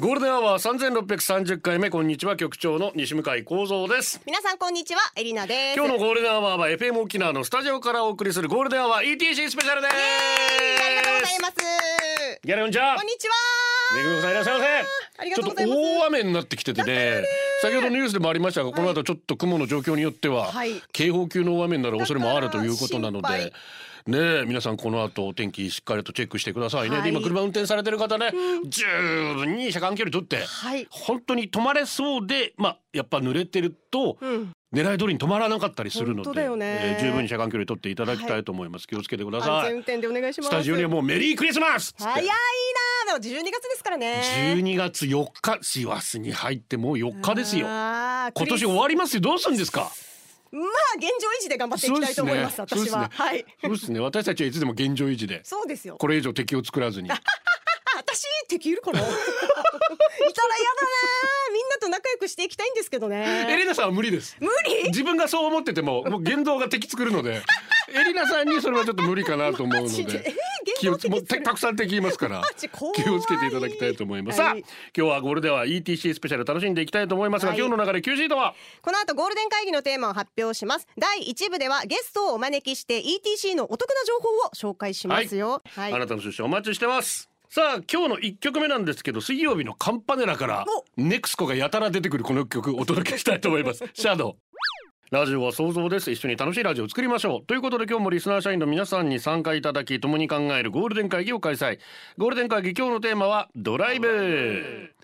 ゴールデンアワー三千六百三十回目こんにちは。局長の西向井光三です。皆さんこんにちは。エリナです。今日のゴールデンアワーは FM 沖縄のスタジオからお送りするゴールデンアワー ETC スペシャルです。ありがとうございます。ギャレオンちゃん。こん、にちは。めぐみさんいらっしゃいませ。ちょっと大雨になってきててね。先ほどニュースでもありましたが、この後ちょっと雲の状況によっては、はい。警報級の大雨になる恐れもあるということなので。ねえ皆さんこの後お天気しっかりとチェックしてくださいね、はい。で今車運転されてる方ね、十分に車間距離取って、はい。本当に止まれそうでまあやっぱ濡れてると、うん。狙い通りに止まらなかったりするので、えー十分に車間距離取っていただきたいと思います、気をつけてくだ安さい。全運転でお願いします。スタジオにはもうメリークリスマス早いなでも12月ですからね。12月4日師走に入ってもう4日ですよ。今年終わりますよ。どうするんですか？スまあ現状維持で頑張っていきたいと思いますすね。私は、そうはい。そうですね。私たちはいつでも現状維持で。そうですよ。これ以上敵を作らずに。あ 私敵いるかな？いたら嫌だなみんなと仲良くしていきたいんですけどエねリナさんは無理です。無理？自分がそう思っててももう言動が敵作るのでエリナさんにそれはちょっと無理かなと思うので気をつもう動敵作るたたくさん敵いますから気をつけていただきたいと思います、はい。さあ今日はゴールデンは ETC スペシャル楽しんでいきたいと思いますが、はい。今日の流れ Q シートは？この後ゴールデン会議のテーマを発表します。第1部ではゲストをお招きして ETC のお得な情報を紹介しますよ。はい、あなたの出社お待ちしてます。さあ今日の1曲目なんですけど水曜日のカンパネラからネクスコがやたら出てくるこの曲お届けしたいと思います。シャドウラジオは想像です。一緒に楽しいラジオを作りましょう。ということで今日もリスナー社員の皆さんに参加いただき共に考えるゴールデン会議を開催。ゴールデン会議今日のテーマはドライブ。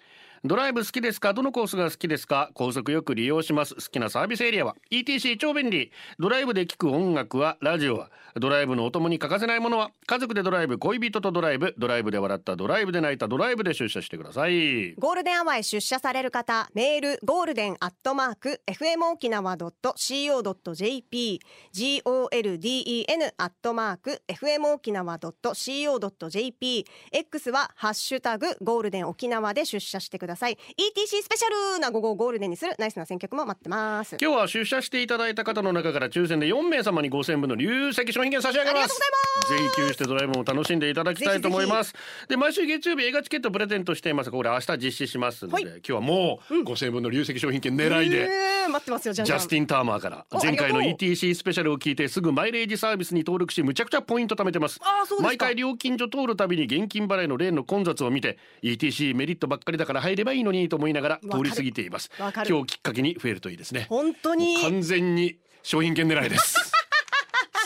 ドライブ好きですか？どのコースが好きですか？高速よく利用します。好きなサービスエリアは？ETC 超便利。ドライブで聴く音楽は？ラジオは？ドライブのお供に欠かせないものは？家族でドライブ恋人とドライブ？ドライブで笑った？ドライブで泣いた？ドライブで出社してください。ゴールデンアワーへ出社される方メール golden アットマーク FM 沖縄 .co.jp golden アットマーク FM 沖縄 .co.jp X はハッシュタグゴールデン沖縄で出社してください。ETC スペシャルな午後をゴールデンにするナイスな選曲も待ってます。今日は出社していただいた方の中から抽選で4名様に5000分の流石商品券差し上げます。ありがとうございます。ぜひ給してドライブも楽しんでいただきたいと思います。で毎週月曜日映画チケットプレゼントしていますこれ明日実施しますので、はい。今日はもう5000分の流石商品券狙いで、えー待ってますよジャスティン・ターマーからお前回の ETC スペシャルを聞いてすぐマイレージサービスに登録しむちゃくちゃポイント貯めてます。毎回料金所通るたびに現金払いのレーンの混雑を見て ETC メリットばっかりだから入ればいいのにと思いながら通り過ぎています。今日きっかけに増えるといいですね。本当に？完全に商品券狙いです。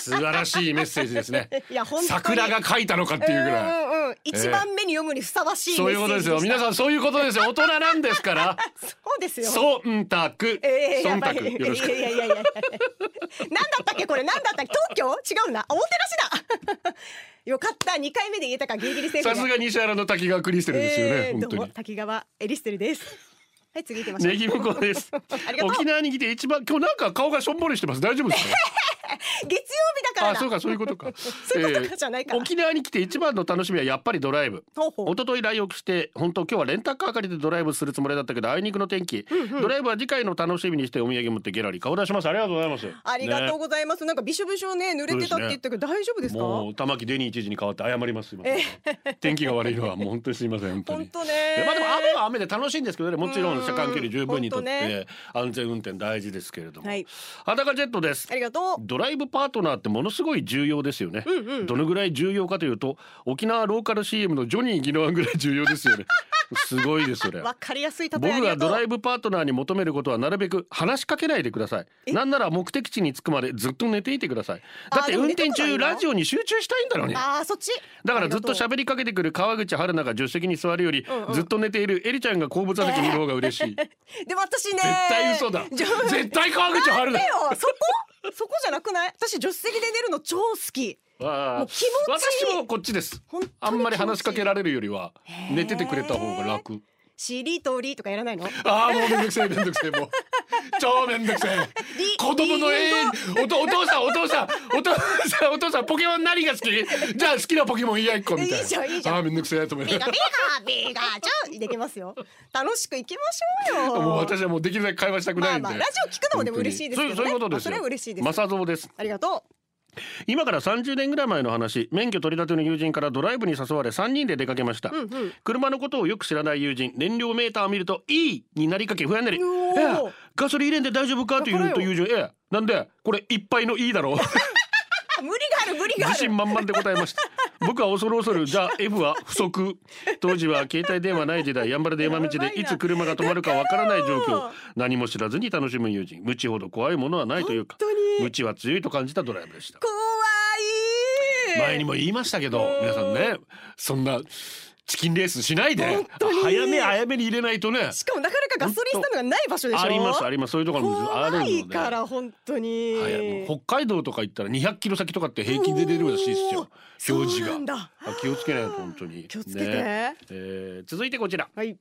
素晴らしいメッセージですね。いや本当に。桜が書いたのかっていうぐらい。うんうんうん。一番目に読むにふさわしいそういうことですよ。皆んさんそういうことですよ。大人なんですから。そうですよ。忖度えー、や忖度。よろしく。いやいやいやいや。なんだったっけこれ。なんだったっけ？東京？違うなおもてなしだよかった。二回目で言えたからギリギリセーフでさすが西原の滝川クリステルですよね、えーどうも本当に滝川エリステルです。はい次行きましょう。ネギ向こうです。沖縄に来て一番今日なんか顔がしょんぼりしてます。大丈夫ですか？月曜日だからだ。あそうかそういうことか。そういうことかじゃないから。沖縄に来て一番の楽しみはやっぱりドライブ。ほうほう。一昨日来浴して本当今日はレンタカー借りてドライブするつもりだったけどあいにくの天気、ドライブは次回の楽しみにしてお土産持ってギャラリー顔出します。ありがとうございます。ありがとうねございます、なんかびしょびしょね濡れてたって言ったけど、大丈夫ですか？もう玉木デニー知事に代わって謝ります。天気が悪いのはもう本当にすいません。本当に本当ね。まあでも雨は雨で楽しいんですけどね。もちろん車間距離十分にとって、ね。安全運転大事ですけれども、はい。裸ジェットです。ありがとう。ドライブパートナーってものすごい重要ですよね、どのぐらい重要かというと沖縄ローカル CM のジョニー・ギノワンぐらい重要ですよね。すごいですそれ。わかりやすい僕がドライブパートナーに求めることはなるべく話しかけないでください。なんなら目的地に着くまでずっと寝ていてください。だって運転中ラジオに集中したいんだろうねあーそっち？だからずっと喋りかけてくる川口春奈が助手席に座るより、んうん。ずっと寝ているエリちゃんが後部座席にいる方が嬉しい、と うでも私ね絶対嘘だ。絶対川口春奈。そこ？そこじゃなくない？私助手席で寝るの超好き。あ。もう気持ちいい。私もこっちです。あんまり話しかけられるよりは寝ててくれた方が楽。しりとりとかやらないの？ああもうめんどくさいめんどくさいもう超めんどくせえ。子供の永遠。おとお父さんお父さんお父さんお父さんポケモン何が好き？じゃあ好きなポケモンいや一個みたいな。いいじゃんいいじゃん。あーめんどくせえと思ってビガビガビガチョできますよ。楽しく行きましょうよ。もう私はもうできるだけ会話したくないんで、まあまあラジオ聞くのもでも嬉しいですけどね。そうそういうことですよ。あそれは嬉しいです。マサゾウです。ありがと今から30年ぐらい前の話免許取り立ての友人からドライブに誘われ3人で出かけました、ううんうん。車のことをよく知らない友人燃料メーターを見ると「いい!」になりかけ不安になり「うおー。ええガソリン入れんで大丈夫か?」と言うとだからよ友人「ええ。なんで？これいっぱいのいいだろう」あ 無理がある無理があ自る信満々で答えました。僕は恐る恐るじゃあ F は不足。当時は携帯電話ない時代やんばるで山道でいつ車が止まるかわからない状況。何も知らずに楽しむ友人。無知ほど怖いものはないというか無知は強いと感じたドライブでした。怖い前にも言いましたけど皆さんねそんなチキンレースしないで。早め早めに入れないとね。しかもなかなかガソリンスタンドがない場所でしょ？ありますあります。そういうところもあるの怖でいから本当に、はい北海道とか行ったら200キロ先とかって平均で出るらしいですよ。表示が。気をつけないと本当に。気をつけて。ね。えー続いてこちら。はい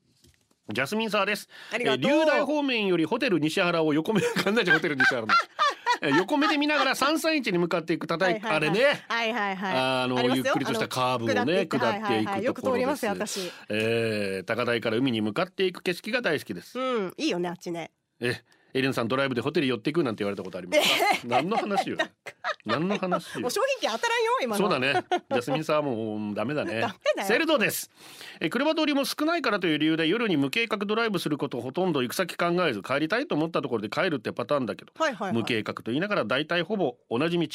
ジャスミンサーです。ありがとう。えー龍大方面よりホテル西原を横目、神田ホテル西原の。えー横目で見ながら三三一に向かっていく叩い、あれね。はいはいはい。あのゆっくりとしたカーブをね下っていく。よく通りますよ私。えー高台から海に向かっていく景色が大好きです。うんいいよねあっちね。え、エレンさんドライブでホテル寄っていくなんて言われたことありますか？何の話よ？何の話よ？もう。商品券当たらんよ今のそうだね。ジャスミンさんはもうダメだねダメだ。よセルドです。え車通りも少ないからという理由で夜に無計画ドライブすることをほとんど行く先考えず帰りたいと思ったところで帰るってパターンだけど、はいはいはい無計画と言いながら大体ほぼ同じ道。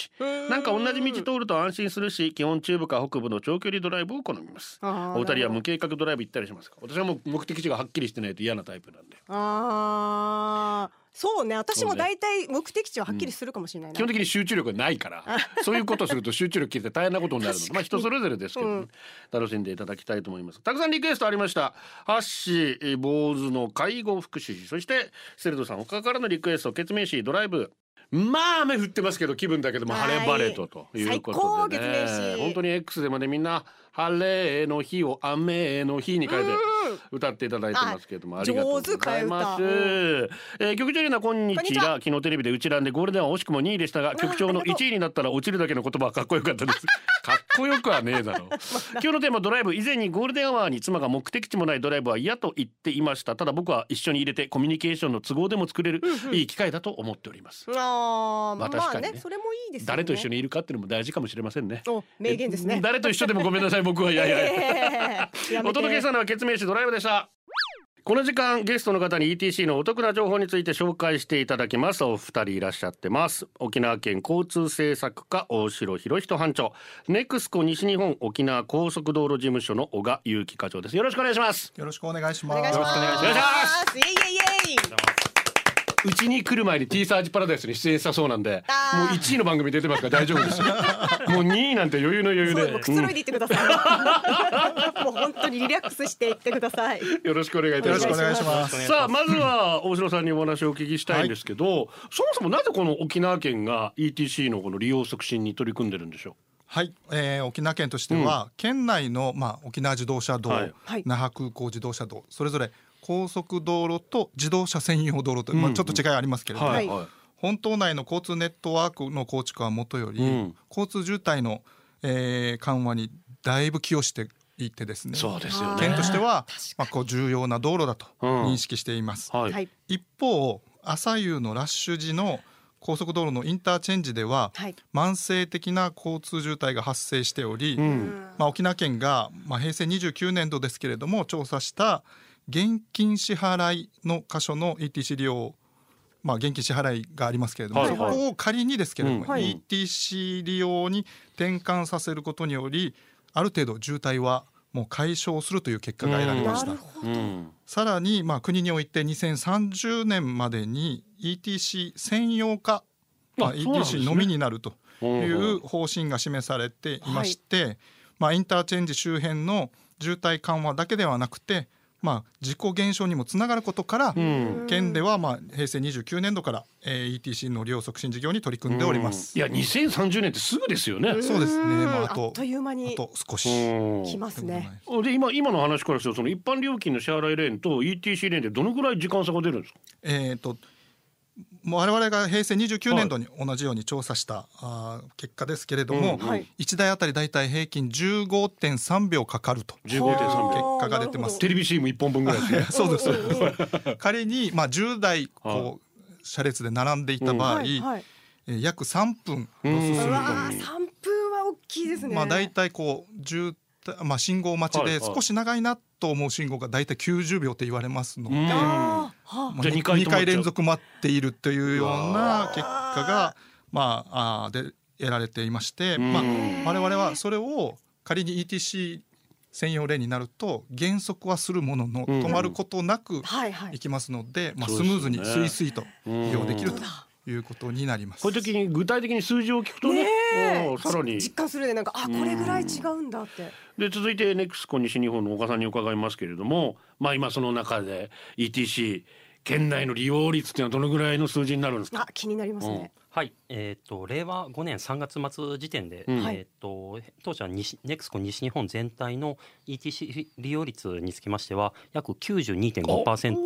なんか同じ道通ると安心するし、基本中部か北部の長距離ドライブを好みます。お二人は無計画ドライブ行ったりしますか？私はもう目的地がはっきりしてないと嫌なタイプなんで。あーそうね私も大体目的地ははっきりするかもしれないな、基本的に集中力がないからそういうことすると集中力切れて大変なことになるの。で まあ人それぞれですけど、ね。うん。楽しんでいただきたいと思います。たくさんリクエストありました。ハッシーえー坊主の介護福祉士。そしてセルドさん他からのリクエスト決命詞ドライブ。まあ雨降ってますけど気分だけどもはい。晴れ晴れとということでね。詞本当に X でもねみんな晴れの日を雨の日に変えて歌っていただいてますけれどもあありがとうございます。えー局長エリナこんにちは。昨日テレビでうちランでゴールデンは惜しくも2位でしたが局長の1位になったら落ちるだけの言葉はかっこよかったです。かっこよくはねえだろ。う 今日のテーマドライブ。以前にゴールデンアワーに妻が目的地もないドライブは嫌と言っていました。ただ僕は一緒にいれてコミュニケーションの都合でも作れるいい機会だと思っております。あーまあまあ確かにね。ねそれもいいですよね。誰と一緒にいるかっていうのも大事かもしれませんね。お名言ですね。え誰と一緒でもごめんなさい僕は。いやいやえーやお届けしたのは決命詞ドライブでした。この時間ゲストの方に ETC のお得な情報について紹介していただきます。お二人いらっしゃってます。沖縄県交通政策課大城博人班長。ネクスコ西日本沖縄高速道路事務所の小賀祐樹課長です。よろしくお願いします。よろしくお願いします。お願いします。よろしくお願いします。イエイイエイイエイうちに来る前に T サージパラダイスに出演したそうなんでもう1位の番組出てますから大丈夫ですよ。もう2位なんて余裕の余裕そうでもうくつろいでいってください、もう本当にリラックスしていってください。うんよろしくお願いいたします。さあまずは大城さんにお話をお聞きしたいんですけど、そもそもなぜこの沖縄県が ETC のこの利用促進に取り組んでるんでしょはい、えー、沖縄県としては、県内のまあ沖縄自動車道、はい。はい。那覇空港自動車道、それぞれ高速道路と自動車専用道路と、まあちょっと違いありますけれども、はい。本島内の交通ネットワークの構築はもとより、うん。交通渋滞の、えー緩和にだいぶ寄与していてですね。そうですよね。県としては、まあ、こう重要な道路だとうん。認識しています。はい、はい。一方朝夕のラッシュ時の高速道路のインターチェンジでは、はい。慢性的な交通渋滞が発生しており、うん。まあ、沖縄県が、まあ、平成29年度ですけれども調査した現金支払いの箇所の ETC 利用まあ、現金支払いがありますけれども、はいはい。そこを仮にですけれども、うん。はい。ETC 利用に転換させることによりある程度渋滞はもう解消するという結果が得られました。さらに、まあ、国において2030年までに ETC 専用化、まあ、ETC のみになるというんう方針が示されていまして、まあ、インターチェンジ周辺の渋滞緩和だけではなくて、まあ、事故減少にもつながることから、ん県では、まあ、平成29年度から、えー ETC の利用促進事業に取り組んでおります。いや2030年ってすぐですよね。そうですね、まあ、あとあっという間にあと少し。うん来ますねで今今の話からするとその一般料金の支払いレーンと ETC レーンでどのぐらい時間差が出るんですか？えー、ともう我々が平成29年度に同じように調査した、あー結果ですけれども、うんはい。1台あたりだいたい平均15.3秒かかると。15.3秒。結果が出てます。テレビ CM 一本分ぐらいですね。そうですそうです。仮 に、まあ、10台こう車列で並んでいた場合、はい。はいえー約3分ロスするう。わとー三分は大きいですね。まあ、大体こう渋滞まあ、信号待ちで少し長いなと思う信号が大体90秒と言われますので、まあ、じゃあ二回止まっちゃう。2回連続待っているというような結果が、まあ、あーで得られていまして、まあ、我々はそれを仮に ETC 専用レーンになると減速はするもののうん。止まることなくはいきますので、まあ、スムーズにスイスイと利用できるということになります。こういう時に具体的に数字を聞くとねねさらに。実感するでなんかあこれぐらい違うんだって。で続いてネクスコ西日本の岡さんに伺いますけれどもまあ今その中で ETC 県内の利用率っていうのはどのぐらいの数字になるんですか？あ気になりますねはい、えっ、と令和5年3月末時点で、うん。えっ、と当社西ネクスコ西日本全体の ETC 利用率につきましては約92.5%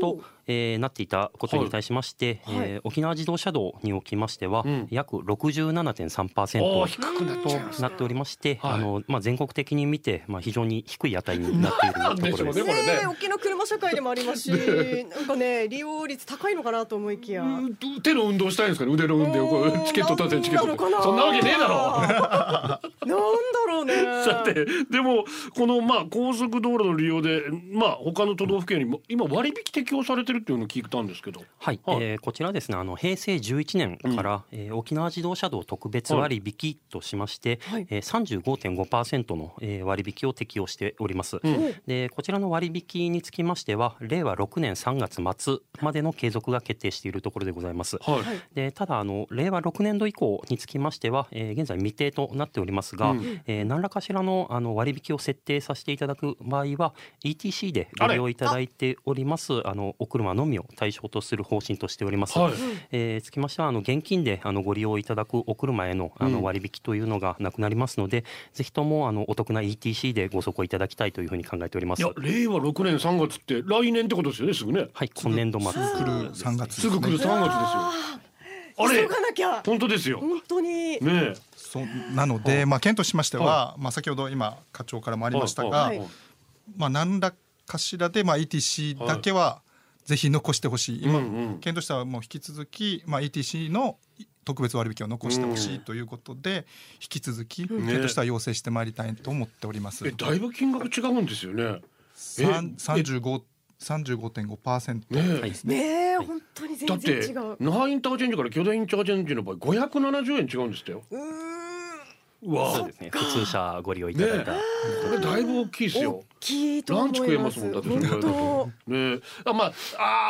と、えーなっていたことに対しまして、はい。えー沖縄自動車道におきましては、うん。約おー67.3%低くなっちゃいますとなっておりまして、はい。あのまあ全国的に見てまあ非常に低い値になっているところです。ねこれね。ねえ大きな車社会でもありますし なんかね利用率高いのかなと思いきや。うん手の運動したいんですかね腕の運動こうチケット立てチケット。そんなわけねえだろ。なんだろうね。さてでもこのまあ高速道路の利用でまあ他の都道府県よりも今割引適用されてるっていうのを聞いたんですけど。はい、はい。えーこちらですね。あの平成11年から、えー沖縄自動車道特別割引としまして、はい。えー、35.5%の、えー割引を適用しております、ん。でこちらの割引につきましては令和6年3月末までの継続が決定しているところでございます、はい、でただあの令和6年度以降につきましては、えー現在未定となっておりますが、うん。えー何らかしらのあの割引を設定させていただく場合は ETC でご利用いただいておりますあのお車のみを対象とする方針としております。はい。えーつきましてはあの現金であのご利用いただくお車へのあうん。の割引というのがなくなりますので、ぜひともあのお得な ETC でご走行いただきたいというふうに考えております。いや令和6年3月って来年ってことですよねすぐね。はい、今年度末。来る3月すぐ来る3月ですよ急がなきゃ。本当ですよ。本当に。ねえ。そうなので、まあ、県としましては、まあ、先ほど今課長からもありましたが、まあ、何らかしらで、まあ、ETC だけはぜひ残してほしい、今、うんうん。県としてはもう引き続き、まあ、ETC の特別割引を残してほしいということで、引き続き県としては要請してまいりたいと思っております。えだいぶ金額違うんですよね。三35 35.5%ねえ。ですね。ねえ本当にだって全然違う。那覇インターチェンジから巨大インターチェンジの場合570円違うんですってよ。うーん。うわ。そうですね。普通車ご利用いただいた。これだいぶ大きいですよ。大きいと思います。ランチ食えますもんだって。それぐらいだと本ねえ。あまあ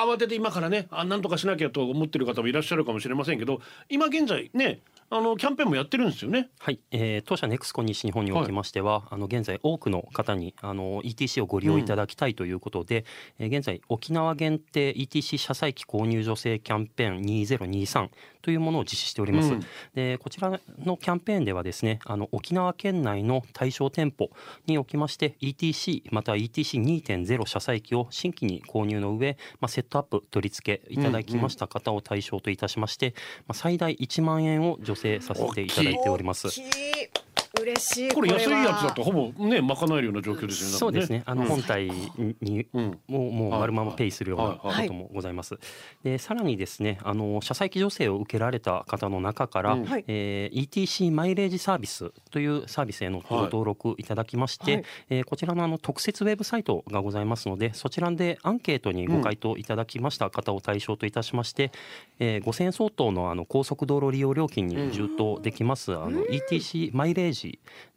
あー慌てて今からねあなんとかしなきゃと思ってる方もいらっしゃるかもしれませんけど今現在ねあのキャンペーンもやってるんですよね？はい、えー当社ネクスコ西日本におきましては、あの現在多くの方にあの ETC をご利用いただきたいということで、えー現在沖縄限定 ETC 車載機購入助成キャンペーン2023というものを実施しております。うん。でこちらのキャンペーンではですね、あの沖縄県内の対象店舗におきまして ETC または ETC2.0 車載機を新規に購入の上、まあセットアップ取り付けいただきました方を対象といたしまして、まあ最大1万円を助成させていただいております大。きい嬉しいこれ安いはやつだとほぼね賄えるような状況ですよねそうですね。あのうん本体にうん。もうもうはい。丸ままペイするようなはい。こともございます。でさらにですね、あの車載機助成を受けられた方の中から、えー ETC マイレージサービスというサービスへのご登録いただきまして、はい。えーこちらのあの特設ウェブサイトがございますので、そちらでアンケートにご回答いただきました方を対象といたしまして、えー5000円相当のあの高速道路利用料金に充当できます、あの ETC マイレージ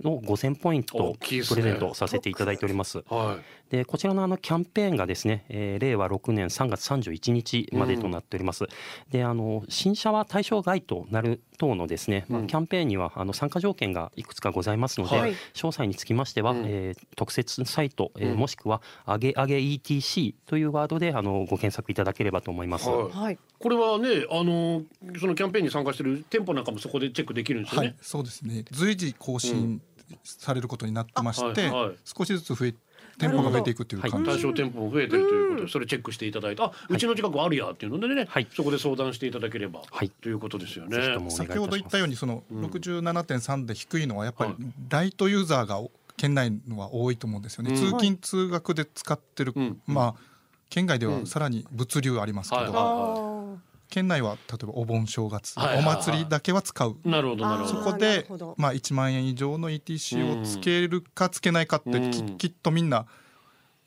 の5000ポイントプレゼントさせていただいております。はでこちらのあのキャンペーンがですね、えー令和6年3月31日までとなっております。であの新車は対象外となる等のですね、まあうん。キャンペーンにはあの参加条件がいくつかございますので、はい。詳細につきましては、うん。えー特設サイト、えーうん。もしくはあげあげ ETC というワードであのご検索いただければと思います。いはい。はい。これはねあのそのキャンペーンに参加してる店舗なんかもそこでチェックできるんですよね。はい、そうですね。随時更新されることになってまして、あはいはい。少しずつ増え店舗が増えていくという感じ。対象店舗も増えてるということでそれチェックしていただいてあうちの近くあるやっていうのでね、はい。そこで相談していただければ、はい。ということですよね。先ほど言ったようにそのうん。67.3で低いのはやっぱりはい。ライトユーザーが県内のは多いと思うんですよね、うん。通勤通学で使ってる、うん。まあ県外でうんはさらに物流ありますけど、はいあ県内は例えばお盆正月、はいはいはい。お祭りだけは使う。なるほどなるほそど。こでまあ、1万円以上の ETC をつけるかつけないかって、うん。ききっとみんな、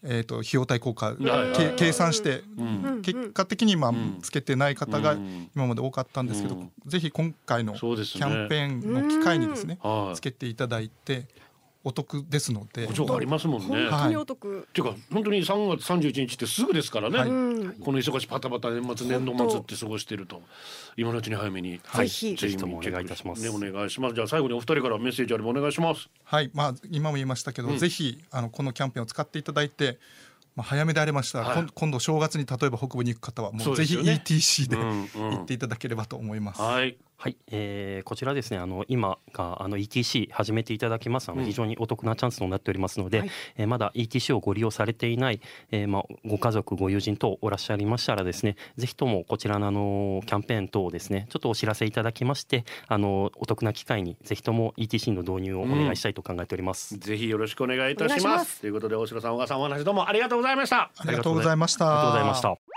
えー、と費用対効果、計算して、うん。結果的にまあ、んつけてない方がうん。今まで多かったんですけど、うん。ぜひ今回のキャンペーンの機会にですね、はい。つけていただいてお得ですので。補助がありますもんね。本当にお得、っていうか本当に3月31日ってすぐですからね、はい。うんこの忙しいパタパタ年末年度末って過ごしてると今のうちに早めに、はい。ぜひ。ぜひともお願いいたします。ねお願いします。じゃあ最後にお二人からメッセージあればお願いします。はい。まあ、今も言いましたけど、うん。ぜひあのこのキャンペーンを使っていただいて、まあ、早めでありました。ら、はい。今今度正月に例えば北部に行く方はもぜひそううですよね。ETC でうんうん。行っていただければと思います。はいはい、えー、こちらですねあの今があの ETC 始めていただきます。あのうん。非常にお得なチャンスとなっておりますので、はい。えーまだ ETC をご利用されていない、えーまあ、ご家族ご友人等おらっしゃいましたらですねぜひともこちらのあのキャンペーン等をですねちょっとお知らせいただきましてあのお得な機会にぜひとも ETC の導入をお願いしたいと考えております。ぜひよろしくお願いいたします。お願いします。ということで大城さん小川さんお話どうもありがとうございました。ありがとうございました。ありがとうございました。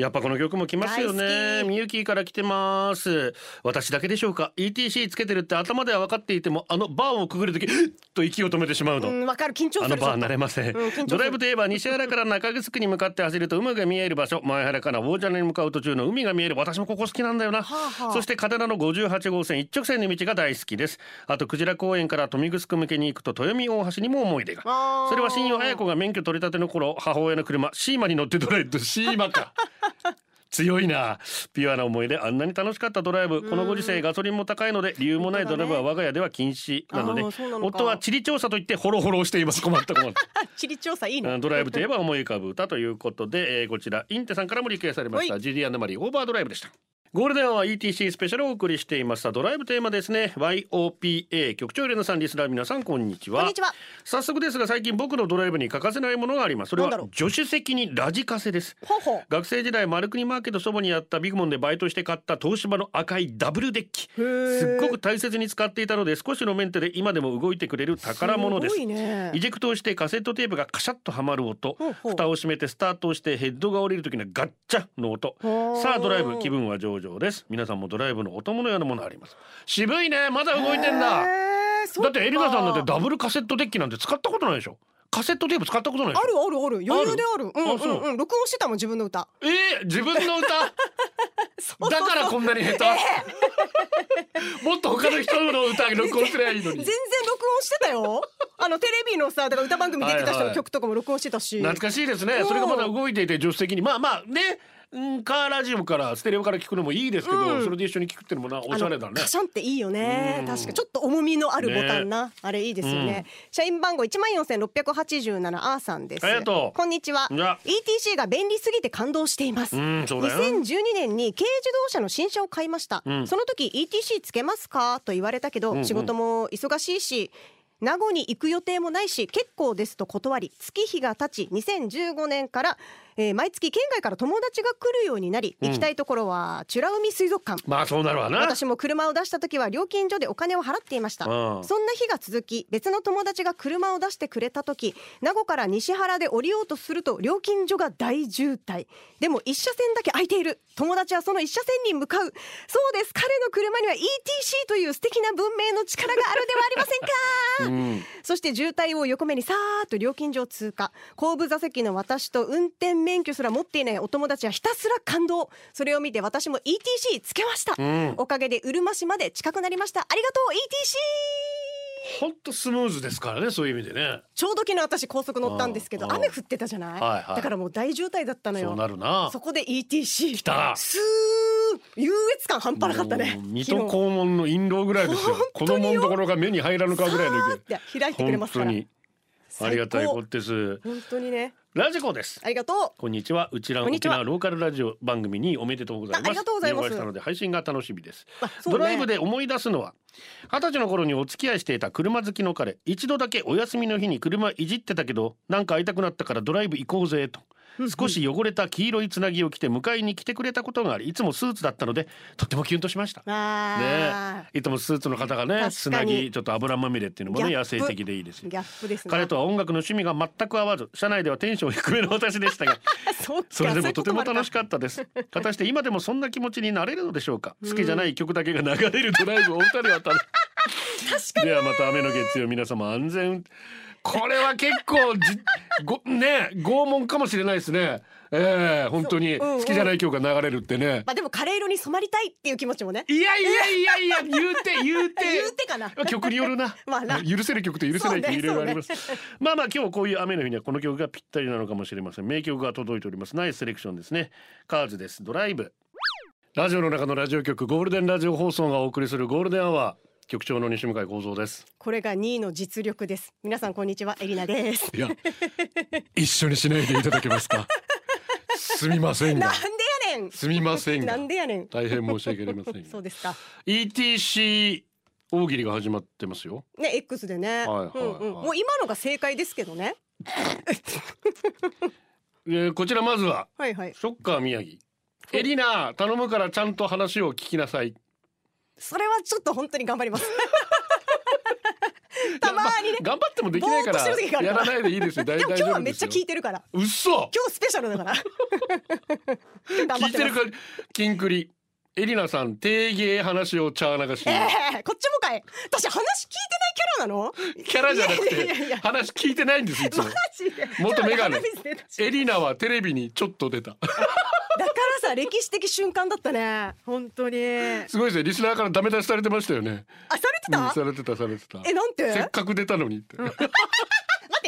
やっぱこの曲も来ますよ大ねみゆきから来てます。私だけでしょうか？ETC つけてるって頭では分かっていてもあのバーをくぐるときと息を止めてしまうの、うん、わかる。緊張あのバー慣れません、うんドライブといえば西原から中城に向かって走ると海が見える場所。前原から大蛇に向かう途中の海が見える。私もここ好きなんだよな、はあはあ。そして片田の58号線一直線の道が大好きです。あと鯨公園から豊見城向けに行くと豊見大橋にも思い出が。それは新葉綾子が免許取り立ての頃母親の車シーマに乗ってドライブ。シーマか強いな。ピュアな思い出あんなに楽しかったドライブ。このご時世ガソリンも高いので理由もないドライブは我が家では禁止なので。あーそうなのか。夫は地理調査といってホロホロしています。困った困った地理調査いいね。うんドライブといえば思い浮かぶ歌ということで、えーこちらインテさんからもリクエストされました。はジディアンドマリーオーバードライブでしたゴールデンは ETC スペシャルをお送りしています。さあドライブテーマですね。YOPA 局長レナさんリスナー皆さんこんにちは。こんにちは。早速ですが最近僕のドライブに欠かせないものがあります。それは助手席にラジカセです。学生時代マルクニマーケットそばにあったビッグモンでバイトして買った東芝の赤いダブルデッキ。すっごく大切に使っていたので少しのメンテで今でも動いてくれる宝物です。すごいね。イジェクトをしてカセットテープがカシャッとはまる音。蓋を閉めてスタートをしてヘッドが降りる時のガッチャの音。さあドライブ気分は上々です。皆さんもドライブのお供のようなものあります。渋いね。まだ動いてんだ。へーそっか。だってエリナさんだってダブルカセットデッキなんて使ったことないでしょ。カセットテープ使ったことないあるあるある。余裕である。うんううん。う。ん録音してたもん自分の歌。えー、自分の歌？だからこんなに下手、もっと他の人の歌録音すればいいのに。全然録音してたよ。あのテレビのさだから歌番組出てた人の曲とかも録音してたし。懐かしいですね。うんそれがまだ動いていて助手席に。まあまあねうんカーラジオからステレオから聞くのもいいですけど、うん。それで一緒に聞くってのもなおしゃれだね。カシャンっていいよね。うん。確かちょっと重みのあるボタンな、あれいいですよね、社員番号一万四千六百八十七アーさんです。ありがとう。こんにちは。ETC が便利すぎて感動しています。うんそうだよ。2012年に軽自動車の新車を買いました、うん。その時 ETC つけますか？と言われたけど、うんうん。仕事も忙しいし名護に行く予定もないし結構ですと断り月日が経ち2015年から、えー毎月県外から友達が来るようになり、うん。行きたいところは美ら海水族館。まあそうなるわな。私も車を出した時は料金所でお金を払っていました。うん。そんな日が続き別の友達が車を出してくれた時名護から西原で降りようとすると料金所が大渋滞。でも一車線だけ空いている。友達はその一車線に向かう。そうです。彼の車には ETC という素敵な文明の力があるではありませんか？うん。そして渋滞を横目にさーっと料金所を通過。後部座席の私と運転免許すら持っていないお友達はひたすら感動。それを見て私も ETC つけました、ん。おかげでうるま市まで近くなりました。ありがとう ETC ほんとスムーズですからねそういう意味でね。ちょうど昨日私高速乗ったんですけどうん。雨降ってたじゃない、はいはい。だからもう大渋滞だったのよ。そうなるな。そこで ETC 来た。スー優越感半端なかったね水戸黄門の印籠ぐらいですよ。子供のところが目に入らぬかぐらいの開いてくれますから。本当に。ありがたいことです。本当にねラジコです。ありがとこんにちは。うちら沖縄ローカルラジオ番組におめでとうございます。あありがとうございます。したので配信が楽しみです。ね。ドライブで思い出すのは二十歳の頃にお付き合いしていた車好きの彼一度だけお休みの日に車いじってたけどなんか会いたくなったからドライブ行こうぜと少し汚れた黄色いつなぎを着て迎えに来てくれたことがありいつもスーツだったのでとってもキュンとしました。ねいつもスーツの方がね確かに。つなぎちょっと油まみれっていうのもね野生的でいいですギャップですね。彼とは音楽の趣味が全く合わず車内ではテンション低めの私でしたが それでもとても楽しかかったです。果たして今でもそんな気持ちになれるのでしょうか。好きじゃない曲だけが流れるドライブをお二人は楽しではまた雨の月曜皆様安全これは結構じごね拷問かもしれないですね。ええ本当に。好きじゃない曲が流れるってね。まあでもカレー色に染まりたいっていう気持ちもね。いやいやいやいや言うて言うて。言うて かな。曲によるな。まあな。許せる曲と許せない曲いろいろあります、まあまあ今日こういう雨の日にはこの曲がぴったりなのかもしれません。名曲が届いております。ナイスセレクションですね。カーズです。ドライブ。ラジオの中のラジオ局ゴールデンラジオ放送がお送りするゴールデンアワー局長の西向井光三です。これが2位の実力です。皆さんこんにちはエリナです。いや一緒にしないでいただけますか？すみませんが。なんでやねん。すみませんが。なんでやねん。大変申し訳ありません そうですか。ETC 大喜利が始まってますよ。ね X でね、はいはいはいうん。うん、もう今のが正解ですけどね。えーこちらまずははいはい。ショッカー宮城。エリナ頼むからちゃんと話を聞きなさいそれはちょっと本当に頑張ります。たまーにね。頑張ってもできないからら。やらないでいいですよ。大でも今日はめっちゃ聞いてるから。嘘！今日スペシャルだから。聞いてるかキンクリエリナさん定芸話を茶流しええこっちもかい。私話聞いてないキャラなの？キャラじゃなくて話聞いてないんですいつも。元メガネ。エリナはテレビにちょっと出た。だからさ歴史的瞬間だったね。本当に。すごいですね。リスナーからダメ出しされてましたよね。あされてた、うんされてたされてた。えなんて？せっかく出たのにって。待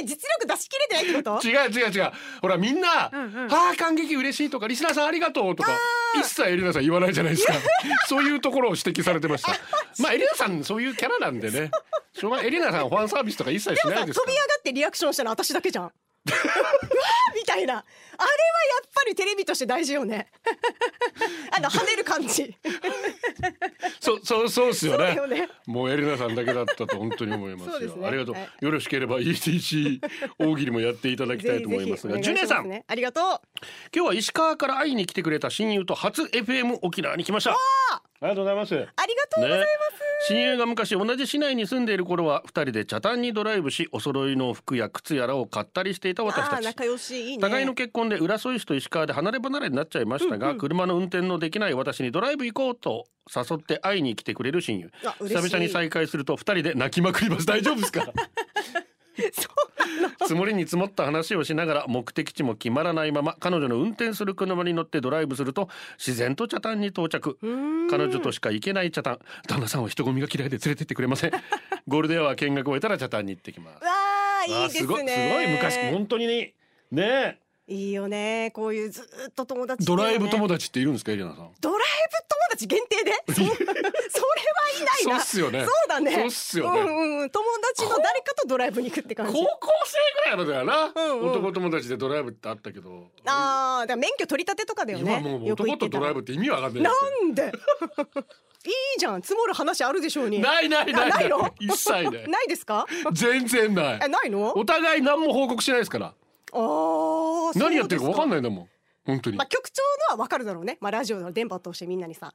って実力出し切れてないってこと？違う違う違う。ほらみんな「んうんはあ感激嬉しい」とか「リスナーさんありがとう」とか一切エリナさん言わないじゃないですか。そういうところを指摘されてました。まあエリナさんそういうキャラなんでね。しょうがエリナさんファンサービスとか一切しないですから。飛び上がってリアクションしたの私だけじゃん。みたいなあれはやっぱりテレビとして大事よね。あの跳ねる感じ。そうそうそうっすよね。ね。もうエリナさんだけだったと本当に思いますよ。ね。ありがとう、はい。よろしければ ETC 大喜利もやっていただきたいと思いますがジュネさん。ねありがとう。今日は石川から会いに来てくれた親友と初 FM 沖縄に来ました。ありがとうございます。ありがとうございます、ね。親友が昔同じ市内に住んでいる頃は二人で茶炭にドライブしお揃いの服や靴やらを買ったりしていた私たち。仲良し。いいね。互いの結婚で浦添市と石川で離れ離れになっちゃいましたが、車の運転のできない私にドライブ行こうと誘って会いに来てくれる親友久々に再会すると二人で泣きまくります。大丈夫ですか？積もりに積もった話をしながら目的地も決まらないまま彼女の運転する車に乗ってドライブすると自然と北谷に到着。彼女としか行けない北谷。旦那さんは人混みが嫌いで連れてってくれません。ゴールデンアワー見学を終えたら北谷に行ってきます。わあいいあですね。ごいすごい。昔本当にね。ねいいよね。こういうずーっと友達、ドライブ友達達っているんですか？エリナさん。ドライブ友達限定で？そそれはいないな。そうっすよね。そうだね。そうっすよね。うんうん友達の誰かとドライブに行くって感じ。高校生ぐらいのだよな、うんうん。男友達でドライブってあったけど。ああだ免許取り立てとかだよね。今もう男とドライブって意味わかんない。なんで？いいじゃん。積もる話あるでしょうに。ないないない。あないの？一切ない。ないですか？全然ない。えないの？お互い何も報告しないですからあー何やってるか分か。んいないんだもん。本当に、まあ局長のはわかるだろうね。まあラジオの電波を通してみんなにさ。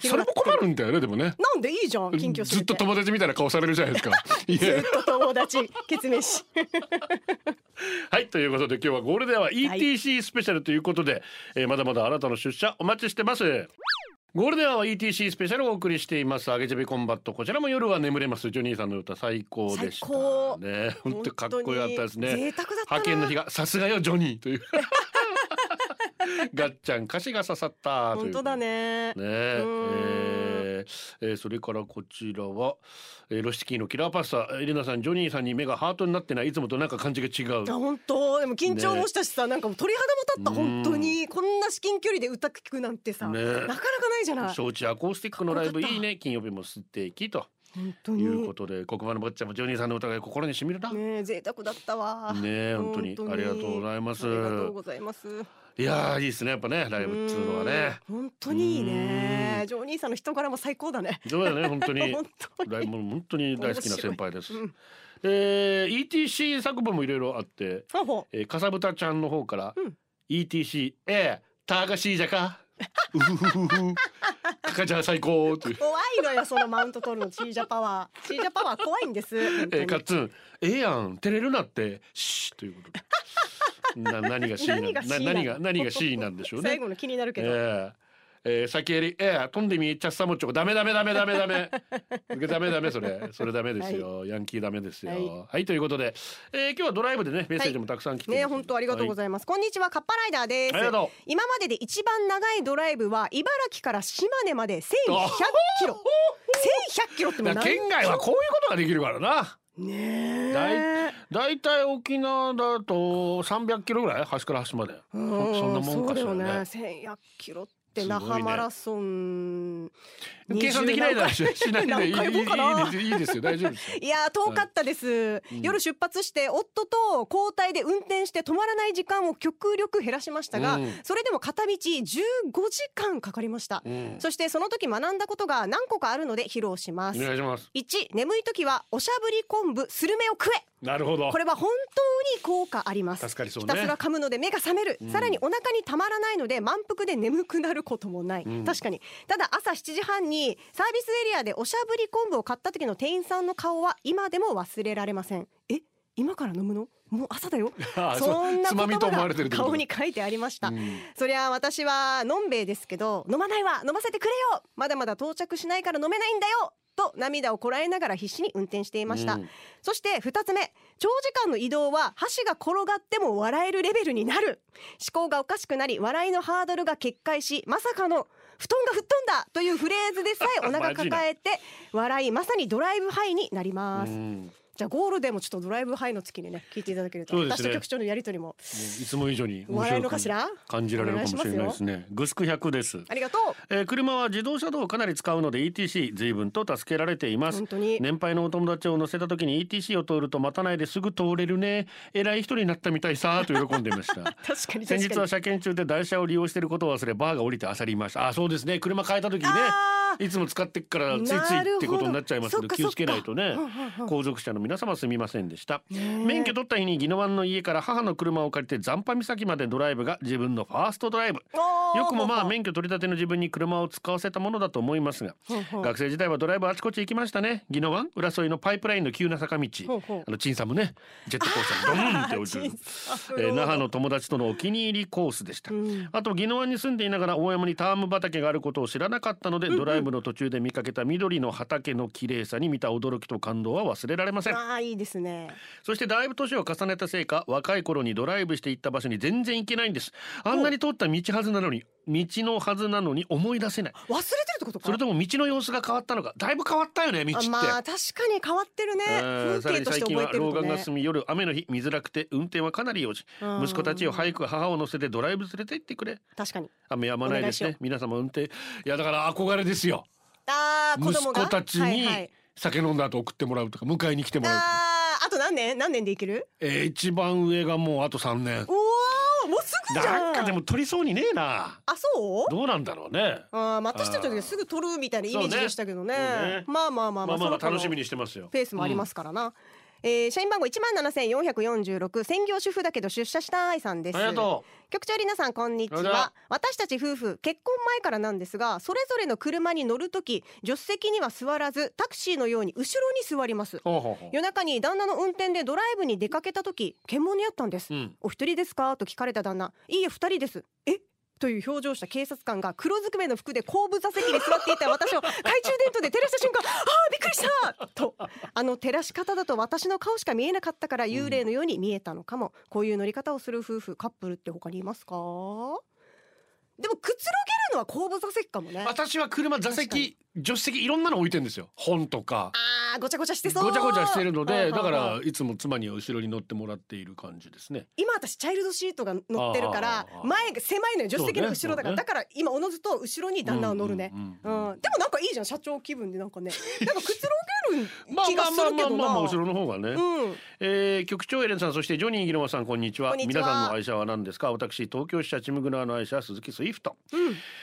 それも困るんだよねでもね。なんでいいじゃん近況ずっと友達みたいな顔されるじゃないですか。いずっやと友達ケツメシ。はいということで今日はゴールデンは ETC スペシャルということで、えーまだまだあなたの出社お待ちしてますゴールデンは ETC スペシャルをお送りしています。アゲジェビコンバット。こちらも夜は眠れます。ジョニーさんの歌最高でした。最高。ね。本当かっこよかったですね。贅沢だったな。派遣の日がさすがよジョニー。という。ガッチャン歌詞が刺さった。本当だね。ね。ええーそれからこちらは、えーロシキーのキラーパスタ。エレナさんジョニーさんに目がハートになってない。いつもとなんか感じが違う。あ本当。でも緊張もしたしさ、なんかもう鳥肌も立った。うん。本当に。こんな至近距離で歌聞くなんてさ、ね。なかなかないじゃない。承知アコースティックのライブいいね。金曜日も素敵と本当いうにことで黒板の坊ちゃんもジョニーさんの歌が心にしみるな。ね贅沢だったわ。え本当に。ありがとうございます。ありがとうございます。いやーいいですねやっぱねライブっつうのはね。うん。本当にいいね。ジョニーさんの人柄も最高だね。そうだよね本当に。本当に。ライブも本当に大好きな先輩です。うんえー ETC 作文もいろいろあって、えー、かさぶたちゃんの方から、うん。ETC えー、たがしいじゃか？うふふふふ。かかちゃん最高という。怖いのよそのマウント取るのチージャパワーチージャパワー怖いんですえー、にカッツンええやん照れるなってシーということで。な何が C なん何が何が C なんでしょうね。最後の気になるけど、えーえー、先襟えー、飛んでみちゃっさもっちょこダメダメダメダメダメ。ダメダメそれ。それダメですよ、ヤンキーダメですよ。は、はいいということで、えー、今日はドライブでねメッセージもたくさん来てます、ね本当ありがとうごいざいます、こんにちは。カッパライダーです。今までで一番長いドライブは茨城から島根まで1100キロ。1100キロってもう県外はこういうことができるからな。ねだえいだいたい沖縄だと300キロぐらい？端から端まで。そうんそんなもんかしらね。ね。1100キロってすごいね。那覇マラソン計算できないだろししないで。いいいいですよ。大丈夫ですよ。いやー遠かったです、夜出発して夫と交代で運転して止まらない時間を極力減らしましたが、うん。それでも片道15時間かかりました、うん。そしてその時学んだことが何個かあるので披露します。お願いします。1眠い時はおしゃぶり昆布スルメを食え。なるほど。これは本当に効果あります。助かりそうね。ひたすら噛むので目が覚める、さらにお腹にたまらないので満腹で眠くなることもない、ん。確かに。ただ朝7時半にサービスエリアでおしゃぶり昆布を買った時の店員さんの顔は今でも忘れられません。え？今から飲むの？もう朝だよ。あそそんなつまみとが顔に書いてありました、うん。そりゃ私はのんべえですけど飲まないわ飲ませてくれよ。まだまだ到着しないから飲めないんだよ。と涙をこらえながら必死に運転していました、うん。そして2つ目。長時間の移動は箸が転がっても笑えるレベルになる。思考がおかしくなり笑いのハードルが決壊しまさかの布団が吹っ飛んだ！というフレーズでさえお腹抱えて 笑いまさにドライブハイになります、うんじゃあゴールでもちょっとドライブハイの月にね聞いていただけると、ね。私と局長のやりとりも。いつも以上に面笑いのかしら感じられるかもしれないですね。グスク100です。ありがとう。えー車は自動車道をかなり使うので ETC 随分と助けられています。本当に。年配のお友達を乗せた時に ETC を通ると待たないですぐ通れるね。偉い人になったみたいさと喜んでいました。確かに先日は車検中で台車を利用していることを忘れバーが降りて漁りました。あそうですね。車変えた時にね いつも使ってっからついついってことになっちゃいますけど気をつけないとね後続車の皆様すみませんでした。免許取った日に宜野湾の家から母の車を借りて残波岬までドライブが自分のファーストドライブ。よくもまあ免許取り立ての自分に車を使わせたものだと思いますが学生時代はドライブあちこち行きましたね。宜野湾浦添のパイプラインの急な坂道。あの陳さんもねジェットコースターにドーンって落ちる。えー那覇の友達とのお気に入りコースでした、あと宜野湾に住んでいながら大山にターム畑があることを知らなかったので、ドライブの途中で見かけた緑の畑の綺麗さに見た驚きと感動は忘れられません。ああいいですねそしてだいぶ年を重ねたせいか若い頃にドライブして行った場所に全然行けないんです。あんなに通った道はずなのに道のはずなのに思い出せない。忘れてるってことか。それとも道の様子が変わったのか。だいぶ変わったよね道って。あまあ確かに変わってるね。風景として覚えてるとね。眼が進み夜雨の日見づらくて運転はかなり用事。うん。息子たちを早く母を乗せてドライブ連れて行ってくれ。確かに。雨やまないですね皆様運転。いやだから憧れですよ。ああ子息供が？子たちに酒飲んだ後送ってもらうとか迎えに来てもらうとか、あーあと何年？何年でいける？えー一番上がもうあと3年。おおじゃんなんかでも取りそうにねえな。あそう？どうなんだろうね。ああ私たちの時はすぐ取るみたいなイメージでしたけどね。そうね。まあまあまあまあまあまあ楽しみにしてますよ。ペースもありますからな、えー社員番号一万七千四百四十六専業主婦だけど出社したいさんです。ありがと局長りなさんこんにちは。私たち夫婦結婚前からなんですがそれぞれの車に乗るとき助手席には座らずタクシーのように後ろに座ります。ほうほうほう。夜中に旦那の運転でドライブに出かけた時検問にあったんです、うんお一人ですか？と聞かれた旦那いいえ二人ですえ？という表情した警察官が黒ずくめの服で後部座席に座っていた私を懐中電灯で照らした瞬間あーびっくりしたと。あの照らし方だと私の顔しか見えなかったから幽霊のように見えたのかも、こういう乗り方をする夫婦カップルって他にいますか？でもくつろげるのは後部座席かもね。私は車座席助手席いろんなの置いてんですよ。本とか。あーごちゃごちゃしてそう。ごちゃごちゃしてるのでだからいつも妻には後ろに乗ってもらっている感じですね。今私チャイルドシートが乗ってるからあー前が狭いのよ助手席の後ろだから、そうねだから今おのずと後ろに旦那は乗るね、ううんんうん。うん。でもなんかいいじゃん社長気分で。なんかね。なんかくつろるまあ気がするけどな、まあまあまあまあ後ろの方がね、うん。えー局長エリナさんそしてジョニーギノマさんこんにちは。こんにちは。皆さんの愛車は何ですか？私東京支社チムグナーの愛車スズキスイフト、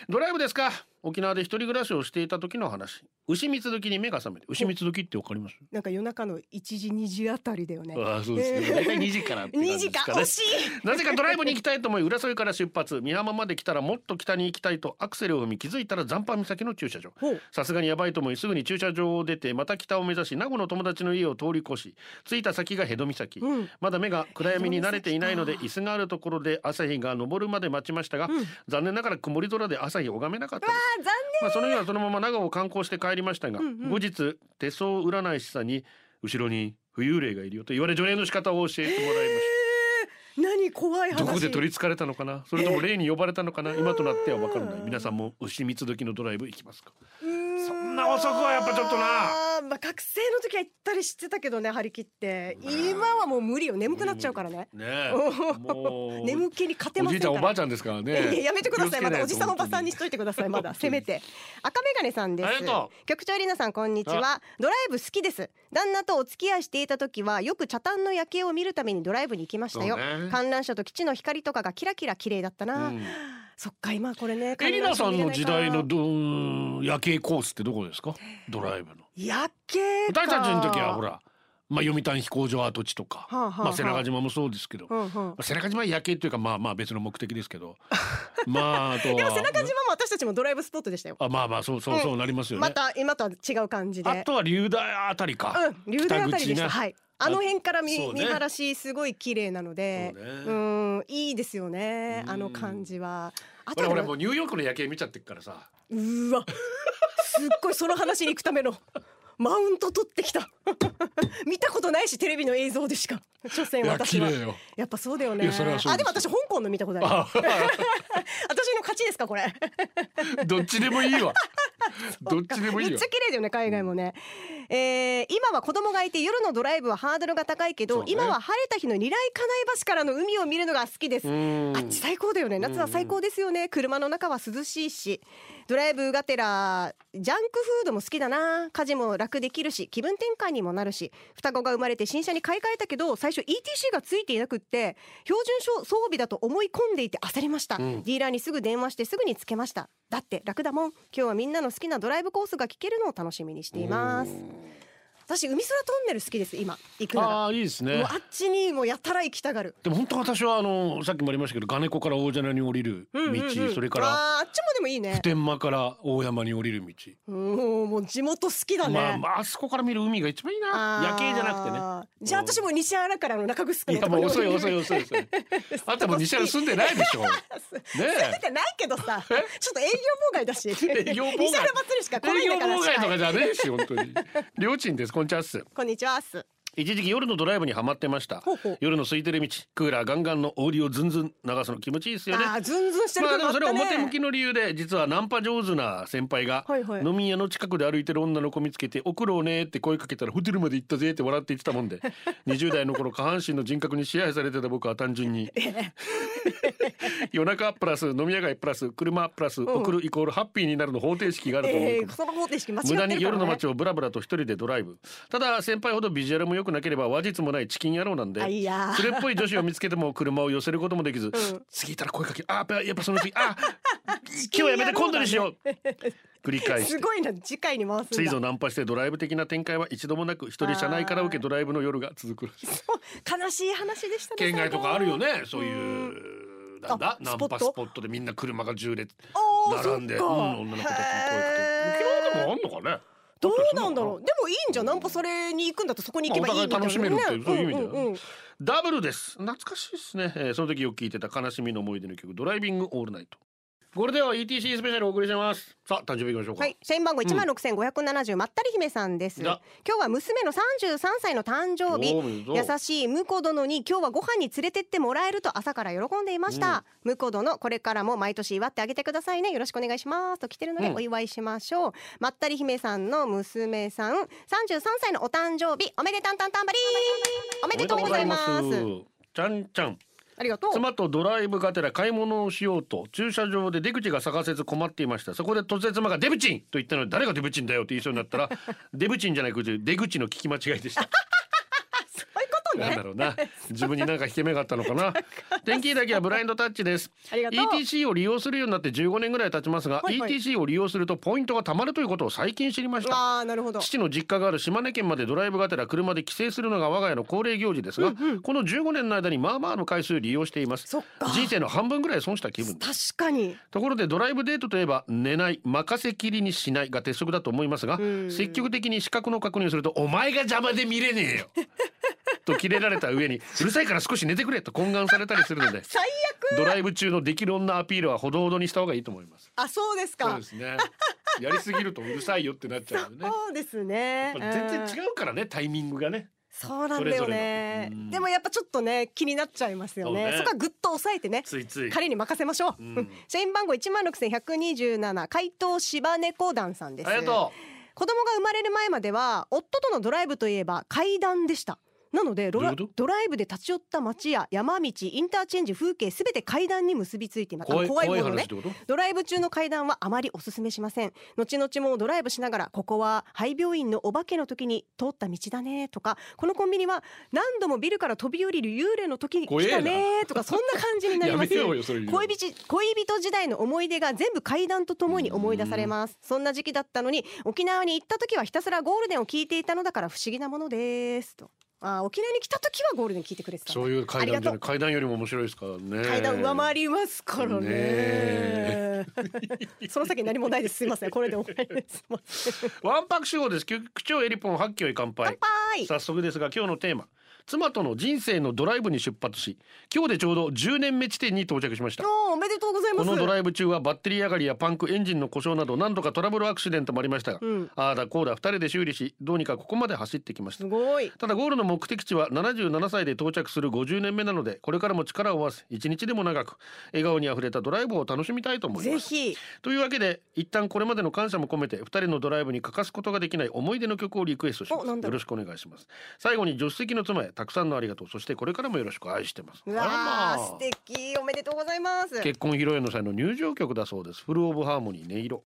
ドライブですか？沖縄で一人暮らしをしていた時の話。丑三つ時に目が覚めて牛三つ時ってわかります？なんか夜中の1時2時あたりだよね。ああそうですね。大体2時からって感じ2時ですかね。か惜しい。なぜかドライブに行きたいと思い浦添から出発。美浜まで来たらもっと北に行きたいとアクセルを踏み気づいたら残波岬の駐車場。さすがにやばいと思いすぐに駐車場を出てまた北を目指し名護の友達の家を通り越し着いた先が辺戸岬、うん。まだ目が暗闇に慣れていないので椅子があるところで朝日が昇るまで待ちましたが、残念ながら曇り空で朝日を拝めなかったですあ残まあ、その日はそのまま長尾を観光して帰りましたが、後日手相占い師さんに後ろに浮遊霊がいるよと言われ除霊の仕方を教えてもらいました。念何怖い話。どこで取り憑かれたのかな？それとも霊に呼ばれたのかな？今となっては分からない。皆さんも牛蜜時のドライブ行きますか？そんな遅くはやっぱちょっとなまあ学生の時は行ったりしてたけどね張り切って。今はもう無理よ。眠くなっちゃうからね。ねえ。もう。眠気に勝ておませんから。じいちゃんおばあちゃんですからいやねやめてください。まだおじさんおばさんにししといてください。まだ。せめて。赤メガネさんです。ありがと局長りなさんこんにちは。ドライブ好きです。旦那とお付き合いしていた時はよく茶炭の夜景を見るためにドライブに行きましたよ、そうね。観覧車と基地の光とかがキラキラ綺麗だったな、うん。そっか今これねエリナさんの時代のど夜景コースってどこですか？ドライブの夜景か私たちの時はほらまあ読谷飛行場跡地とか、はあはあはあまあ。瀬長島もそうですけど、うんうん。瀬長島は夜景というかまあまあ別の目的ですけど。まああとはでも背中島も私たちもドライブスポットでしたよ。あまあまあそうそうそうなりますよね、また今とは違う感じで。あとは龍大あたりか、うん、流大あたりでした。ね。はい。あの辺から見,、ね。見晴らしすごい綺麗なので、そうね。うんいいですよね。あの感じは。あとは俺俺もうニューヨークの夜景見ちゃってっからさ。うわ、すっごいその話に行くためのマウント取ってきた。見たことないしテレビの映像でしか。所詮私は。やっぱそうだよね。あでも私香港の見たことある。私の勝ちですかこれ。どっちでもいいわ。どっちでもいいよ。めっちゃ綺麗だよね海外もね、えー今は子供がいて夜のドライブはハードルが高いけど、ね。今は晴れた日の二来金井橋からの海を見るのが好きです。ん。あっち最高だよね。夏は最高ですよね。車の中は涼しいしドライブがてらジャンクフードも好きだな。家事も楽できるし気分転換にもなるし双子が生まれて新車に買い替えたけど最初 ETC がついていなくって標準装備だと思い込んでいて焦りました、ディーラーにすぐ電話してすぐにつけました。だって楽だもん。今日はみんなの好きなドライブコースが聞けるのを楽しみにしています私海空トンネル好きです今行くなら。ああいいですね。もうあっちにもうやたら行きたがる。でも本当私はあのさっきもありましたけどガネコから大蛇に降りる道、うんうんうん。それからあーあっちもでもいいね。普天間から大山に降りる道、うんもう地元好きだね、まあ、まああそこから見る海が一番いいな。夜景じゃなくてね。じゃあ私も西原からの中城いやもう遅い遅い遅い遅い。あんたも 西原住んでないでしょ。ね住んでないけどさちょっと営業妨害だし。営業妨害？西原祭りしか来ない営業んだから。妨害とかじゃねえし本当に。りょうちんです。こんにちはっす。こんにちはっす。一時期夜のドライブにハマってました。夜の空いてる道クーラーガンガンのオーディオズンズン流すの気持ちいいですよね。あーズンズンしてるまあでもそれ表向きの理由で実はナンパ上手な先輩がはいはい飲み屋の近くで歩いてる女の子見つけて「送ろうね」って声かけたら「ホテルまで行ったぜ」って笑って言ってたもんで 20代の頃下半身の人格に支配されてた僕は単純に。夜中プラス飲み屋街プラス車プラス送るイコールハッピーになるの方程式があると思うえー、その方程式間違って無るから、ね、駄に夜の街をブラブラと一人でドライブ。ただ先輩ほどビジュアルも良くなければ話術もないチキン野郎なんでそれっぽい女子を見つけても車を寄せることもできず、次いたら声かけあやっぱやっぱその次あ今日はやめて今度にしよう繰り返して。すごいな次回に回すついぞナンパしてドライブ的な展開は一度もなく一人車内カラオケドライブの夜が続く悲しい話でしたね県外とかあるよねねそういうなんだあナンパスポットでみんな車が10列並んで、うん、女の子たちに声かけ沖縄でもあんのかね？どうなんだろう？でもいいんじゃん。ナンパそれに行くんだったらそこに行けばいいみたいな、楽しめるっていうそういう意味ではん。んんダブルです。懐かしいですね、えーその時よく聞いてた悲しみの思い出の曲ドライビングオールナイトこれでは ETC スペシャルお送りしますさあ誕生日いきましょうかはい、社員番号一万六千五百七十まったり姫さんです。今日は娘の三十三歳の誕生日。優しい婿殿に今日はご飯に連れてってもらえると朝から喜んでいました。婿殿これからも毎年祝ってあげてくださいね。よろしくお願いしますと来てるのでうんお祝いしましょう。まったり姫さんの娘さん三十三歳のお誕生日おめでたんたんたんばりーおめでとうございます。ちゃんちゃんありがとう。妻とドライブがてら買い物をしようと駐車場で出口が探せず困っていました。そこで突然妻がデブチン！と言ったので誰がデブチンだよって言いそうになったらデブチンじゃないくて出口の聞き間違いでしたね。なんだろうな。自分になんか引け目があったのかな。天気だけはブラインドタッチです。ETC を利用するようになって15年ぐらい経ちますが、はいはい。ETC を利用するとポイントが貯まるということを最近知りました。ああなるほど。父の実家がある島根県までドライブがてら車で帰省するのが我が家の恒例行事ですが、この15年の間にまあまあの回数利用しています。人生の半分ぐらい損した気分。確かに。ところでドライブデートといえば寝ない任せきりにしないが鉄則だと思いますがん。積極的に視覚の確認をするとお前が邪魔で見れねえよとキレられた上にうるさいか。ら少し寝てくれと懇願されたりするので最悪。ドライブ中のできる女アピールはほどほどにした方がいいと思います。あそうですか。そうですね。やりすぎるとうるさいよってなっちゃうよね。そうですね。全然違うからねタイミングがね。そうなんだよね。でもやっぱちょっとね気になっちゃいますよね。そこはぐっと抑えてね。ついつい。彼に任せましょう、うん。社員番号一万六千百二十七怪盗柴猫団さんです。ありがと子供が生まれる前までは夫とのドライブといえば階段でしたなのでドライブで立ち寄った街や山道インターチェンジ風景すべて階段に結びついています。怖い怖いものね。ドライブ中の階段はあまりおすすめしません。後々もドライブしながらここは廃病院のお化けの時に通った道だねとかこのコンビニは何度もビルから飛び降りる幽霊の時に来たねとかそんな感じになります。よ恋人時代の思い出が全部階段とともに思い出されます。そんな時期だったのに沖縄に行った時はひたすらゴールデンを聞いていたのだから不思議なものですとあー沖縄に来た時はゴールデン聞いてくれてたそういう階段じゃない階段よりも面白いですからね。う階段上回りますからね。ね その先何もないです。すいません。これで終わりです。ワンパク手法です。局長エリポン発揮乾杯。乾杯。早速ですが今日のテーマ妻との人生のドライブに出発し今日でちょうど10年目地点に到着しました。おめでとうございます。このドライブ中はバッテリー上がりやパンクエンジンの故障など何度かトラブルアクシデントもありましたが、うん。ああだこうだ2人で修理しどうにかここまで走ってきました。すごい。ただゴールの目的地は77歳で到着する50年目なのでこれからも力を合わせ一日でも長く笑顔にあふれたドライブを楽しみたいと思います。ぜひ。というわけで一旦これまでの感謝も込めて2人のドライブに欠かすことができない思い出の曲をリクエストします。よろしくお願いします。最後に助手席の妻へたくさんのありがとう。そしてこれからもよろしく愛してます。うわあらまあ。ー素敵。おめでとうございます。結婚披露宴の際の入場曲だそうです。 Full of Harmony 音色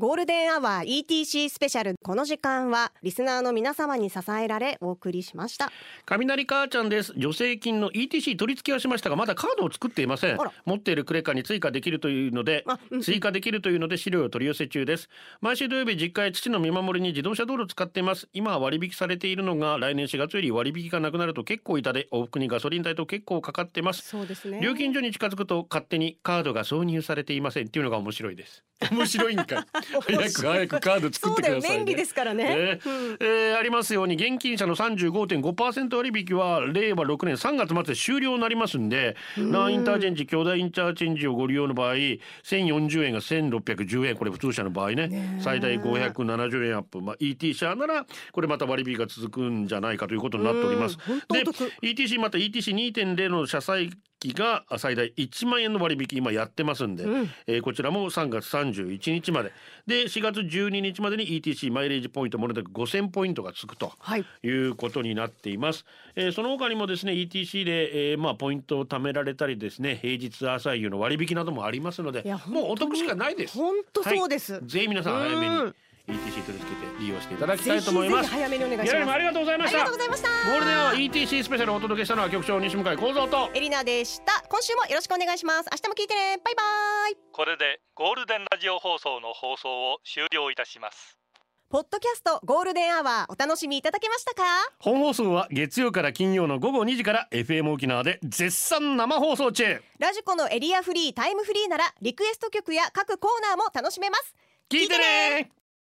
ゴールデンアワー ETC スペシャル。この時間はリスナーの皆様に支えられお送りしました。雷母ちゃんです。助成金の ETC 取り付けはしましたがまだカードを作っていません。持っているクレカに追加できるというのであうんうん。追加できるというので資料を取り寄せ中です。毎週土曜日実家へ父の見守りに自動車道路を使っています。今は割引されているのが来年4月より割引がなくなると結構痛で往復にガソリン代と結構かかってます。そうですね。料金所に近づくと勝手にカードが挿入されていません。っていうのが面白いです。面白いんかい早く早くカード作ってください、ね、そうだよ便利ですからね、ねえーありますように現金車の35.5%割引は令和6年3月末で終了になりますんで南インターチェンジ巨大インターチェンジをご利用の場合1040円が1610円これ普通車の場合ね。最大570円アップ、まあ、ET 車ならこれまた割引が続くんじゃないかということになっております。で得。ETC また ETC2.0 の車載機が最大1万円の割引今やってますんで、うん。えーこちらも3月31日まで。で4月12日までに ETC マイレージポイントもれなく5000ポイントがつくとはい。いうことになっています、えーその他にもですね ETC で、えーまあポイントを貯められたりですね平日朝夕の割引などもありますのでもうお得しかないです。本当そうです、はい、ぜひ皆さん早めにうん ETC 取り付けて利用していただきたいと思います。ぜひ早めにお願いします。ギャラリーもありがとうございました。ありがとうございました。ゴールデンアワー ETC スペシャルをお届けしたのは局長西向井光三と。エリナでした。今週もよろしくお願いします。明日も聞いてね。バイバイ。これでゴールデンラジオ放送の放送を終了いたします。ポッドキャストゴールデンアワーお楽しみいただけましたか？本放送は月曜から金曜の午後2時から FM 沖縄で絶賛生放送中。ラジコのエリアフリータイムフリーならリクエスト曲や各コーナーも楽しめます。聞いてね